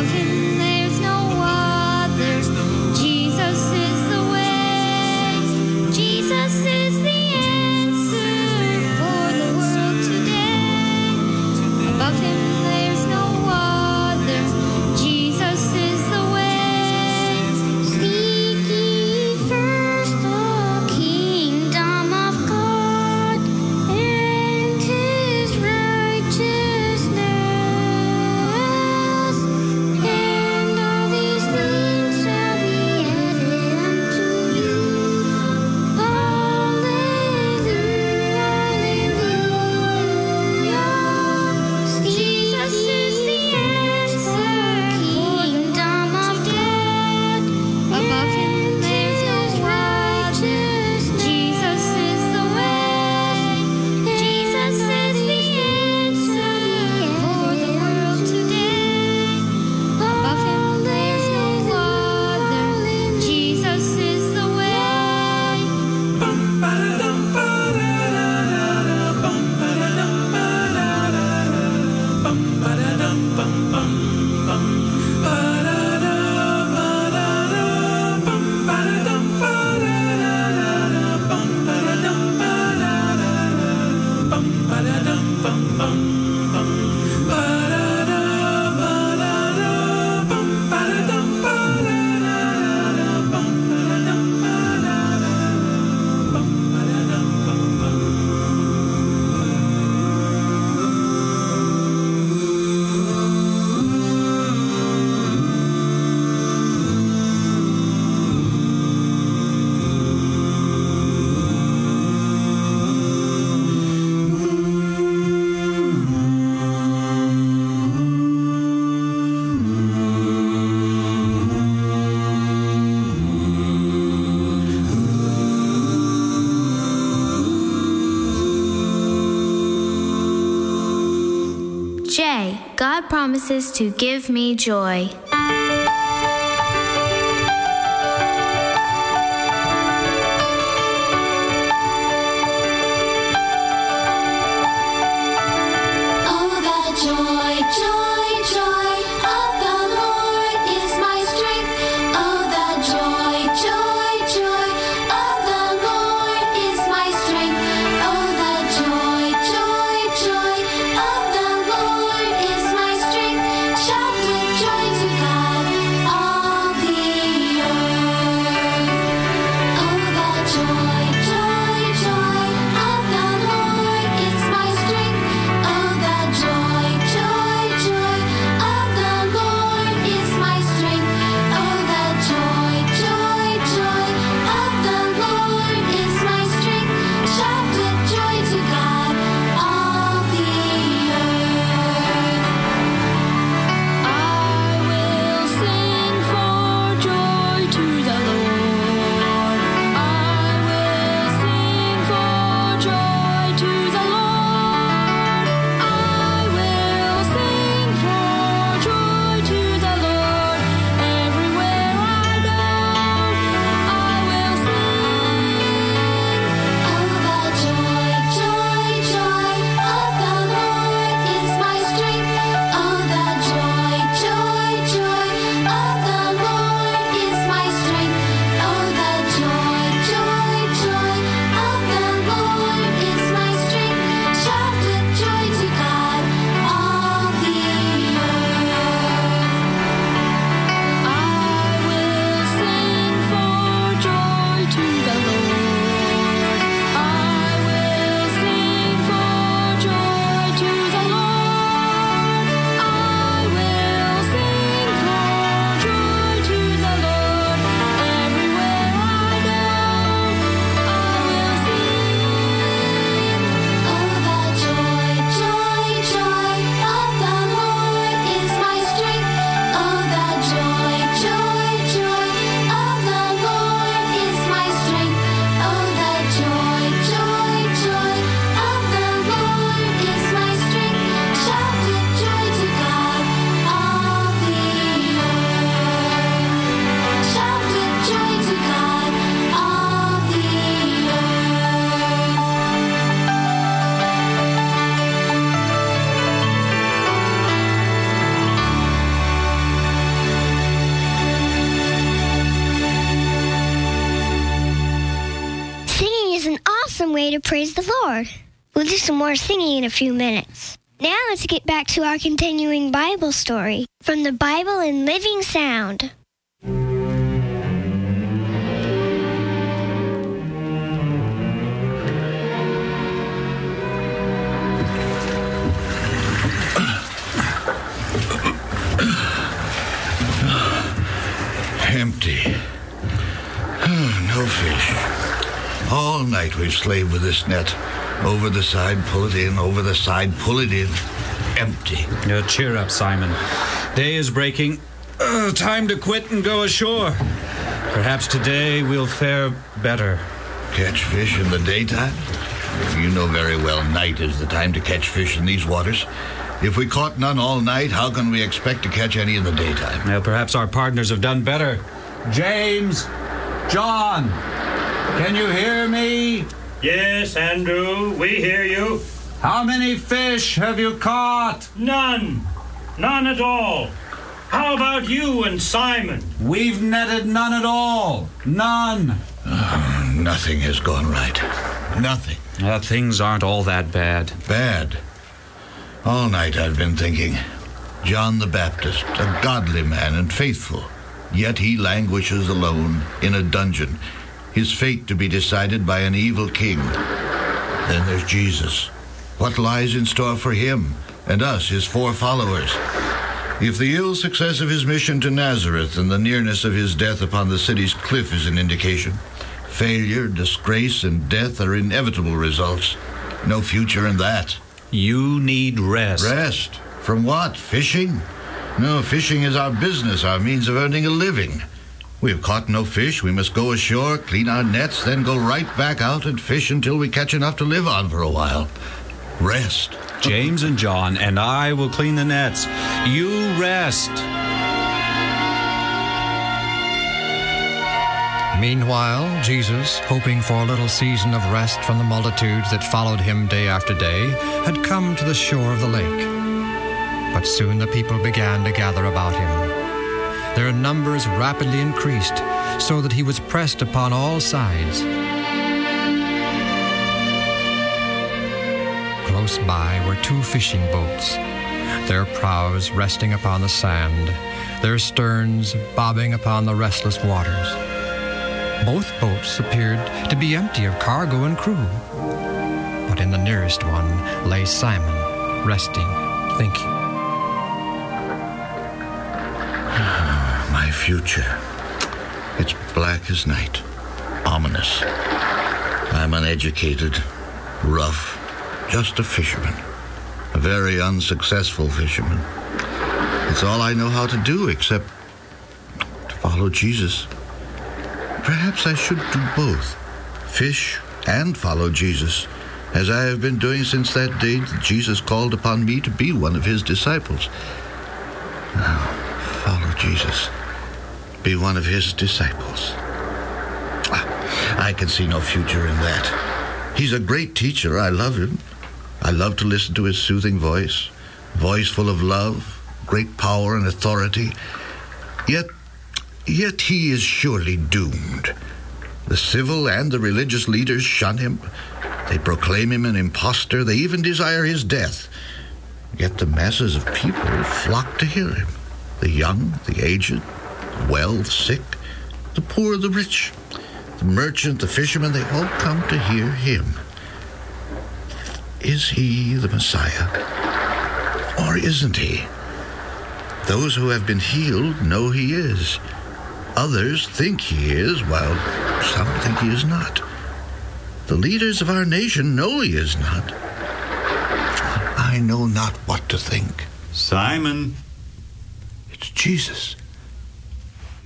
Above him promises to give me joy. In a few minutes. Now let's get back to our continuing Bible story from the Bible in Living Sound. Empty. no fish. All night we've slaved with this net. Over the side, pull it in. Over the side, pull it in. Empty. Uh, cheer up, Simon. Day is breaking. Uh, time to quit and go ashore. Perhaps today we'll fare better. Catch fish in the daytime? You know very well night is the time to catch fish in these waters. If we caught none all night, how can we expect to catch any in the daytime? Well, perhaps our partners have done better. James! John! Can you hear me? Yes, Andrew, we hear you. How many fish have you caught? None. None at all. How about you and Simon? We've netted none at all. None. Nothing has gone right. Nothing. Uh, things aren't all that bad. Bad. All night I've been thinking. John the Baptist, a godly man and faithful, yet he languishes alone in a dungeon, his fate to be decided by an evil king. Then there's Jesus. What lies in store for him and us, his four followers? If the ill success of his mission to Nazareth and the nearness of his death upon the city's cliff is an indication, failure, disgrace, and death are inevitable results. No future in that. You need rest. Rest? From what? Fishing? No, fishing is our business, our means of earning a living. We have caught no fish. We must go ashore, clean our nets, then go right back out and fish until we catch enough to live on for a while. Rest. James and John and I will clean the nets. You rest. Meanwhile, Jesus, hoping for a little season of rest from the multitudes that followed him day after day, had come to the shore of the lake. But soon the people began to gather about him. Their numbers rapidly increased, so that he was pressed upon all sides. Close by were two fishing boats, their prows resting upon the sand, their sterns bobbing upon the restless waters. Both boats appeared to be empty of cargo and crew. But in the nearest one lay Simon, resting, thinking. Future. It's black as night. Ominous. I'm uneducated, rough, just a fisherman. A very unsuccessful fisherman. It's all I know how to do except to follow Jesus. Perhaps I should do both fish and follow Jesus, as I have been doing since that day that Jesus called upon me to be one of his disciples. Now, follow Jesus, be one of his disciples. Ah, I can see no future in that. He's a great teacher. I love him. I love to listen to his soothing voice, voice full of love, great power and authority. Yet Yet he is surely doomed. The civil and the religious leaders shun him. They proclaim him an impostor. They even desire his death. Yet the masses of people flock to hear him the young, the aged, well, the sick, the poor, the rich, the merchant, the fisherman, they all come to hear him. Is he the Messiah? Or isn't he? Those who have been healed know he is. Others think he is, while some think he is not. The leaders of our nation know he is not. I know not what to think. Simon, It's Jesus.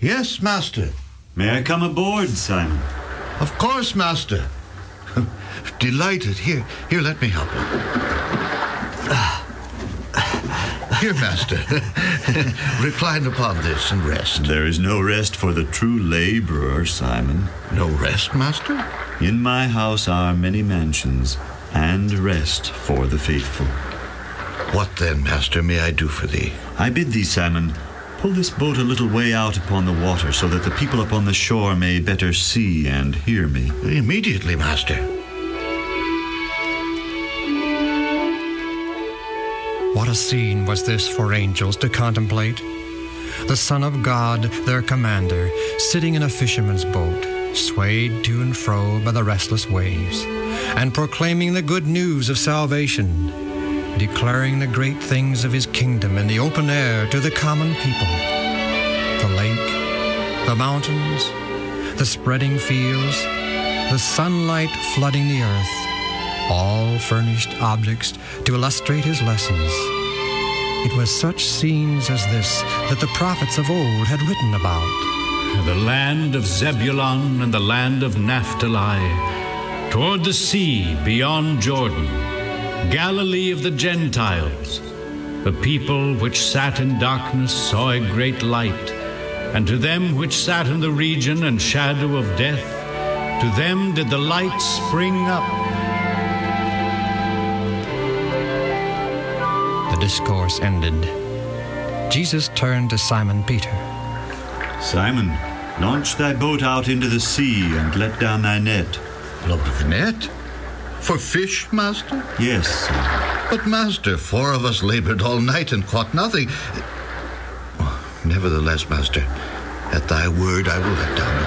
Yes, Master. may I come aboard, Simon? Of course, Master. Delighted. Here, here, let me help you. Here, Master. Recline upon this and rest. There is no rest for the true laborer, Simon. No rest, Master? In my house are many mansions, and rest for the faithful. What then, Master, may I do for thee? I bid thee, Simon, Pull this boat a little way out upon the water so that the people upon the shore may better see and hear me. Immediately, master. What a scene was this for angels to contemplate! The Son of God, their commander, sitting in a fisherman's boat, swayed to and fro by the restless waves, and proclaiming the good news of salvation declaring the great things of his kingdom in the open air to the common people. The lake, the mountains, the spreading fields, the sunlight flooding the earth, all furnished objects to illustrate his lessons. It was such scenes as this that the prophets of old had written about. The land of Zebulun and the land of Naphtali, toward the sea beyond Jordan, Galilee of the Gentiles. The people which sat in darkness saw a great light, and to them which sat in the region and shadow of death, to them did the light spring up. The discourse ended. Jesus turned to Simon Peter. Simon, launch thy boat out into the sea and let down thy net. Load the net? For fish, master? Yes, sir. But, master, four of us labored all night and caught nothing. Nevertheless, master, at thy word I will let down the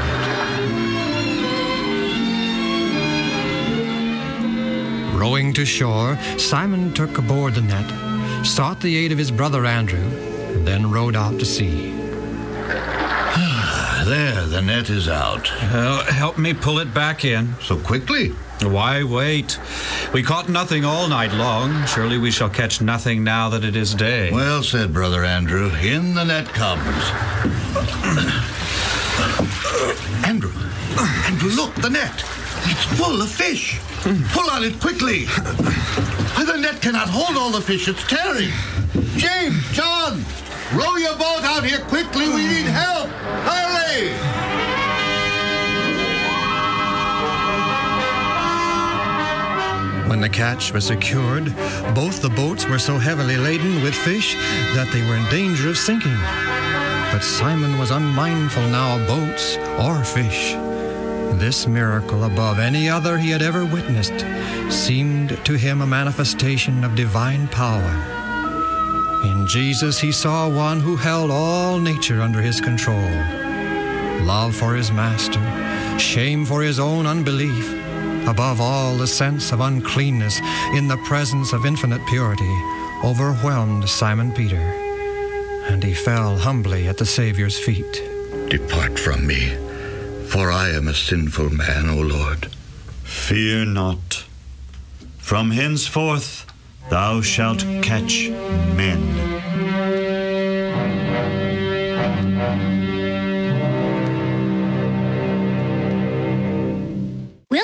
net. Rowing to shore, Simon took aboard the net, sought the aid of his brother Andrew, and then rowed out to sea. There, the net is out. Uh, help me pull it back in. So quickly? Why wait? We caught nothing all night long. Surely we shall catch nothing now that it is day. Well said, Brother Andrew. In the net comes. Andrew, Andrew, look, the net. It's full of fish. Pull on it quickly. The net cannot hold all the fish. It's tearing. James, John, row your boat out here quickly. We need help. Hurry! When the catch was secured, both the boats were so heavily laden with fish that they were in danger of sinking. But Simon was unmindful now of boats or fish. This miracle, above any other he had ever witnessed, seemed to him a manifestation of divine power. In Jesus, he saw one who held all nature under his control. Love for his master, shame for his own unbelief, above all, the sense of uncleanness in the presence of infinite purity overwhelmed Simon Peter, and he fell humbly at the Savior's feet. Depart from me, for I am a sinful man, O Lord. Fear not. From henceforth thou shalt catch men.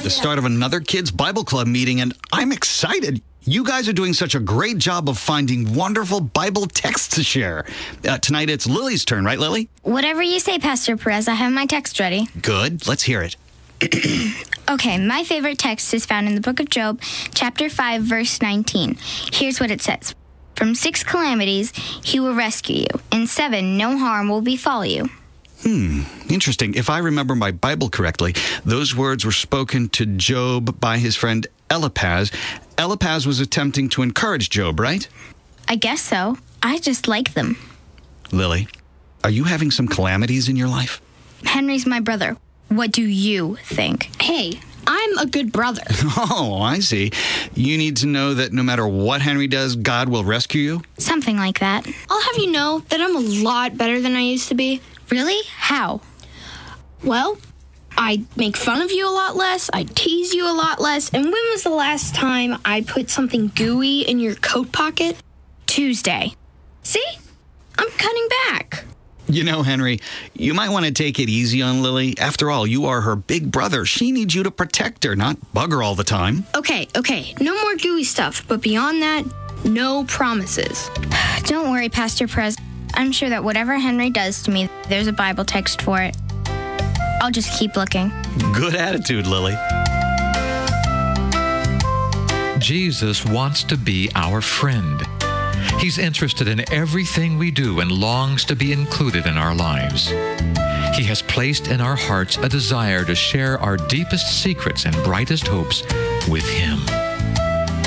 At the start of another Kids Bible Club meeting, and I'm excited. You guys are doing such a great job of finding wonderful Bible texts to share. Uh, tonight it's Lily's turn, right, Lily? Whatever you say, Pastor Perez. I have my text ready. Good. Let's hear it. Okay, my favorite text is found in the book of Job, chapter 5, verse 19. Here's what it says From six calamities, he will rescue you. In seven, no harm will befall you. Hmm, interesting. If I remember my Bible correctly, those words were spoken to Job by his friend Eliphaz. Eliphaz was attempting to encourage Job, right? I guess so. I just like them. Lily, are you having some calamities in your life? Henry's my brother. What do you think? Hey, I'm a good brother. Oh, I see. You need to know that no matter what Henry does, God will rescue you? Something like that. I'll have you know that I'm a lot better than I used to be. Really? How? Well, I make fun of you a lot less, I tease you a lot less, and when was the last time I put something gooey in your coat pocket? Tuesday. See? I'm cutting back. You know, Henry, you might want to take it easy on Lily. After all, you are her big brother. She needs you to protect her, not bug her all the time. Okay, okay, no more gooey stuff, but beyond that, no promises. Don't worry, Pastor Perez. I'm sure that whatever Henry does to me, there's a Bible text for it. I'll just keep looking. Good attitude, Lily. Jesus wants to be our friend. He's interested in everything we do and longs to be included in our lives. He has placed in our hearts a desire to share our deepest secrets and brightest hopes with Him.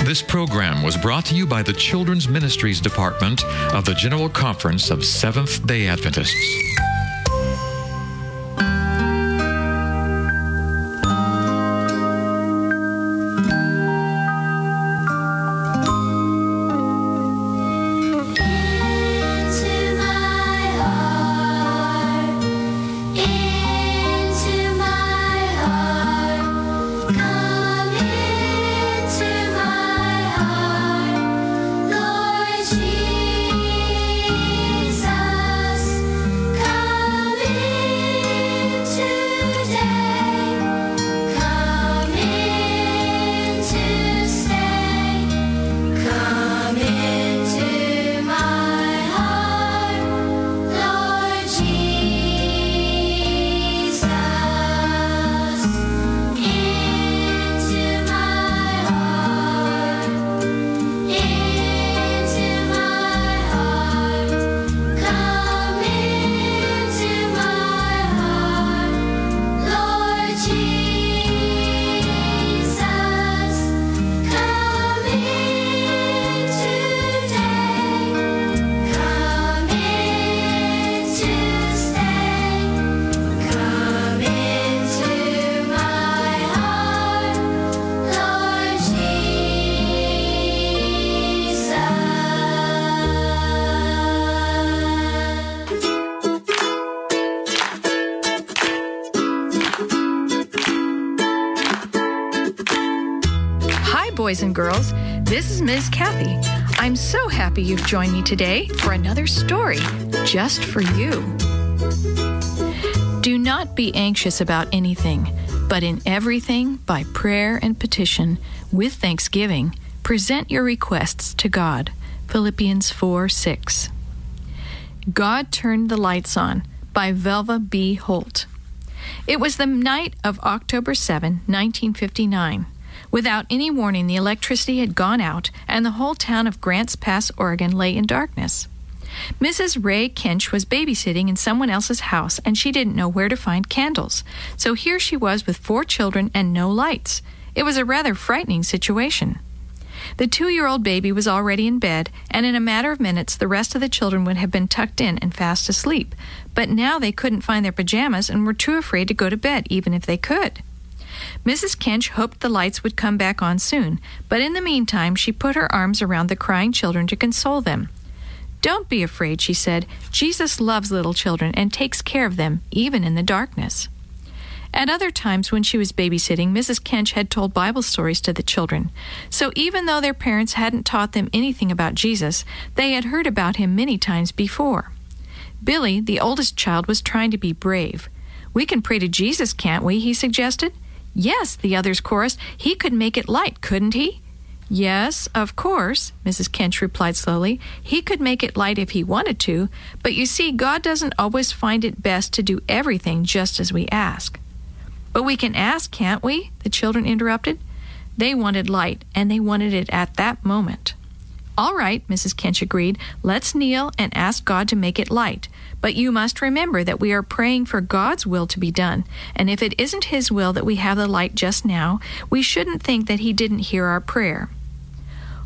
This program was brought to you by the Children's Ministries Department of the General Conference of Seventh day Adventists. Boys and girls. This is Ms. Kathy. I'm so happy you've joined me today for another story just for you. Do not be anxious about anything, but in everything, by prayer and petition, with thanksgiving, present your requests to God. Philippians 4 6. God Turned the Lights On by Velva B. Holt. It was the night of October 7, 1959. Without any warning, the electricity had gone out, and the whole town of Grants Pass, Oregon, lay in darkness. Mrs. Ray Kinch was babysitting in someone else's house, and she didn't know where to find candles. So here she was with four children and no lights. It was a rather frightening situation. The two year old baby was already in bed, and in a matter of minutes the rest of the children would have been tucked in and fast asleep. But now they couldn't find their pajamas and were too afraid to go to bed, even if they could. Mrs. Kinch hoped the lights would come back on soon, but in the meantime she put her arms around the crying children to console them. Don't be afraid, she said. Jesus loves little children and takes care of them, even in the darkness. At other times when she was babysitting, Mrs. Kinch had told Bible stories to the children. So even though their parents hadn't taught them anything about Jesus, they had heard about him many times before. Billy, the oldest child, was trying to be brave. We can pray to Jesus, can't we? he suggested. Yes, the others chorused. He could make it light, couldn't he? Yes, of course, Mrs. Kench replied slowly. He could make it light if he wanted to, but you see, God doesn't always find it best to do everything just as we ask. But we can ask, can't we? The children interrupted. They wanted light, and they wanted it at that moment. All right, Mrs. Kench agreed. Let's kneel and ask God to make it light. But you must remember that we are praying for God's will to be done. And if it isn't His will that we have the light just now, we shouldn't think that He didn't hear our prayer.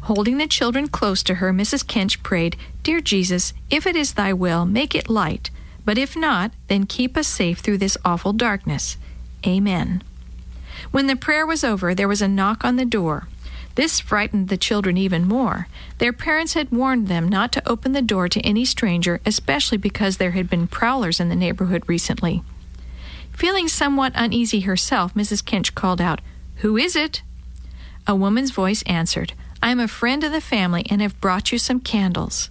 Holding the children close to her, Mrs. Kench prayed, Dear Jesus, if it is thy will, make it light. But if not, then keep us safe through this awful darkness. Amen. When the prayer was over, there was a knock on the door. This frightened the children even more. Their parents had warned them not to open the door to any stranger, especially because there had been prowlers in the neighborhood recently. Feeling somewhat uneasy herself, Mrs. Kinch called out, Who is it? A woman's voice answered, I am a friend of the family and have brought you some candles.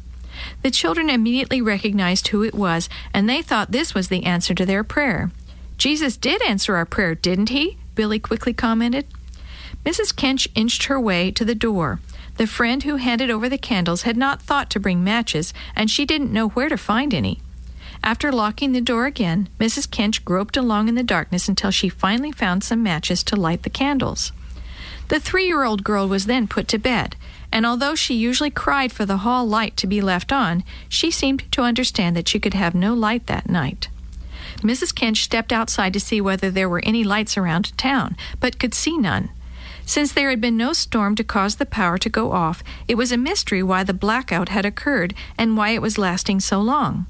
The children immediately recognized who it was, and they thought this was the answer to their prayer. Jesus did answer our prayer, didn't he? Billy quickly commented. Mrs. Kench inched her way to the door. The friend who handed over the candles had not thought to bring matches, and she didn't know where to find any. After locking the door again, Mrs. Kench groped along in the darkness until she finally found some matches to light the candles. The three year old girl was then put to bed, and although she usually cried for the hall light to be left on, she seemed to understand that she could have no light that night. Mrs. Kench stepped outside to see whether there were any lights around town, but could see none. Since there had been no storm to cause the power to go off, it was a mystery why the blackout had occurred and why it was lasting so long.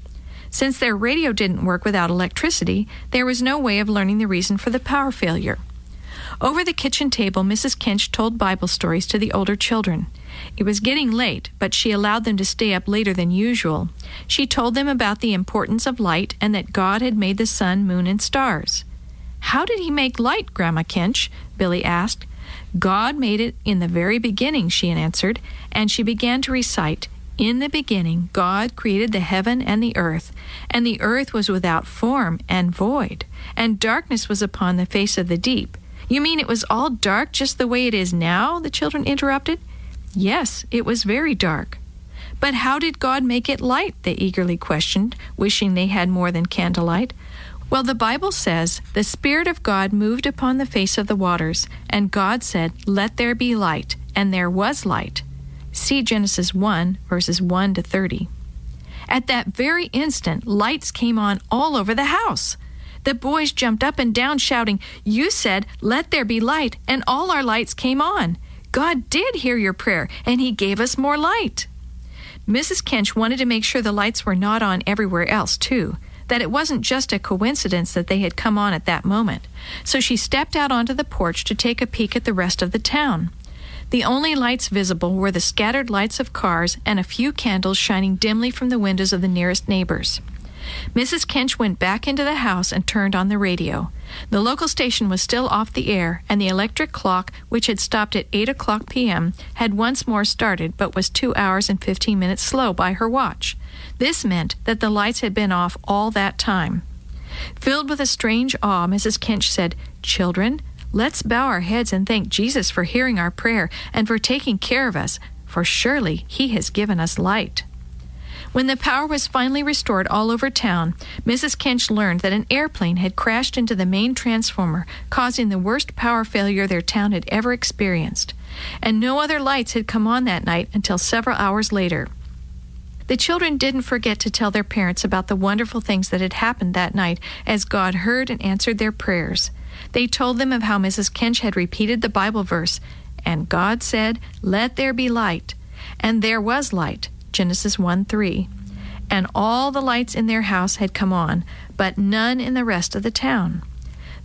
Since their radio didn't work without electricity, there was no way of learning the reason for the power failure. Over the kitchen table, Mrs. Kinch told Bible stories to the older children. It was getting late, but she allowed them to stay up later than usual. She told them about the importance of light and that God had made the sun, moon, and stars. How did he make light, Grandma Kinch? Billy asked. God made it in the very beginning, she answered, and she began to recite, In the beginning, God created the heaven and the earth, and the earth was without form and void, and darkness was upon the face of the deep. You mean it was all dark just the way it is now? the children interrupted. Yes, it was very dark. But how did God make it light? they eagerly questioned, wishing they had more than candlelight. Well, the Bible says, The Spirit of God moved upon the face of the waters, and God said, Let there be light, and there was light. See Genesis 1, verses 1 to 30. At that very instant, lights came on all over the house. The boys jumped up and down, shouting, You said, Let there be light, and all our lights came on. God did hear your prayer, and He gave us more light. Mrs. Kench wanted to make sure the lights were not on everywhere else, too, that it wasn't just a coincidence that they had come on at that moment. So she stepped out onto the porch to take a peek at the rest of the town. The only lights visible were the scattered lights of cars and a few candles shining dimly from the windows of the nearest neighbors. Mrs. Kench went back into the house and turned on the radio. The local station was still off the air, and the electric clock, which had stopped at 8 o'clock p.m., had once more started, but was two hours and 15 minutes slow by her watch. This meant that the lights had been off all that time. Filled with a strange awe, Mrs. Kinch said, Children, let's bow our heads and thank Jesus for hearing our prayer and for taking care of us, for surely He has given us light. When the power was finally restored all over town, Mrs. Kench learned that an airplane had crashed into the main transformer, causing the worst power failure their town had ever experienced. And no other lights had come on that night until several hours later. The children didn't forget to tell their parents about the wonderful things that had happened that night as God heard and answered their prayers. They told them of how Mrs. Kench had repeated the Bible verse, and God said, Let there be light. And there was light. Genesis 1 3. And all the lights in their house had come on, but none in the rest of the town.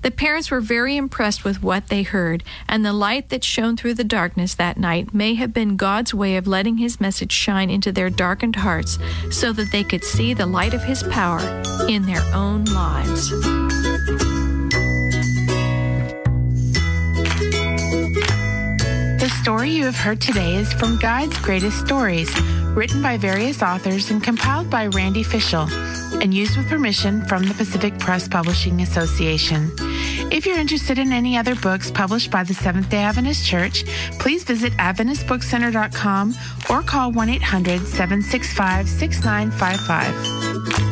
The parents were very impressed with what they heard, and the light that shone through the darkness that night may have been God's way of letting His message shine into their darkened hearts so that they could see the light of His power in their own lives. The story you have heard today is from God's Greatest Stories, written by various authors and compiled by Randy Fishell, and used with permission from the Pacific Press Publishing Association. If you're interested in any other books published by the Seventh day Adventist Church, please visit AdventistBookCenter.com or call 1 800 765 6955.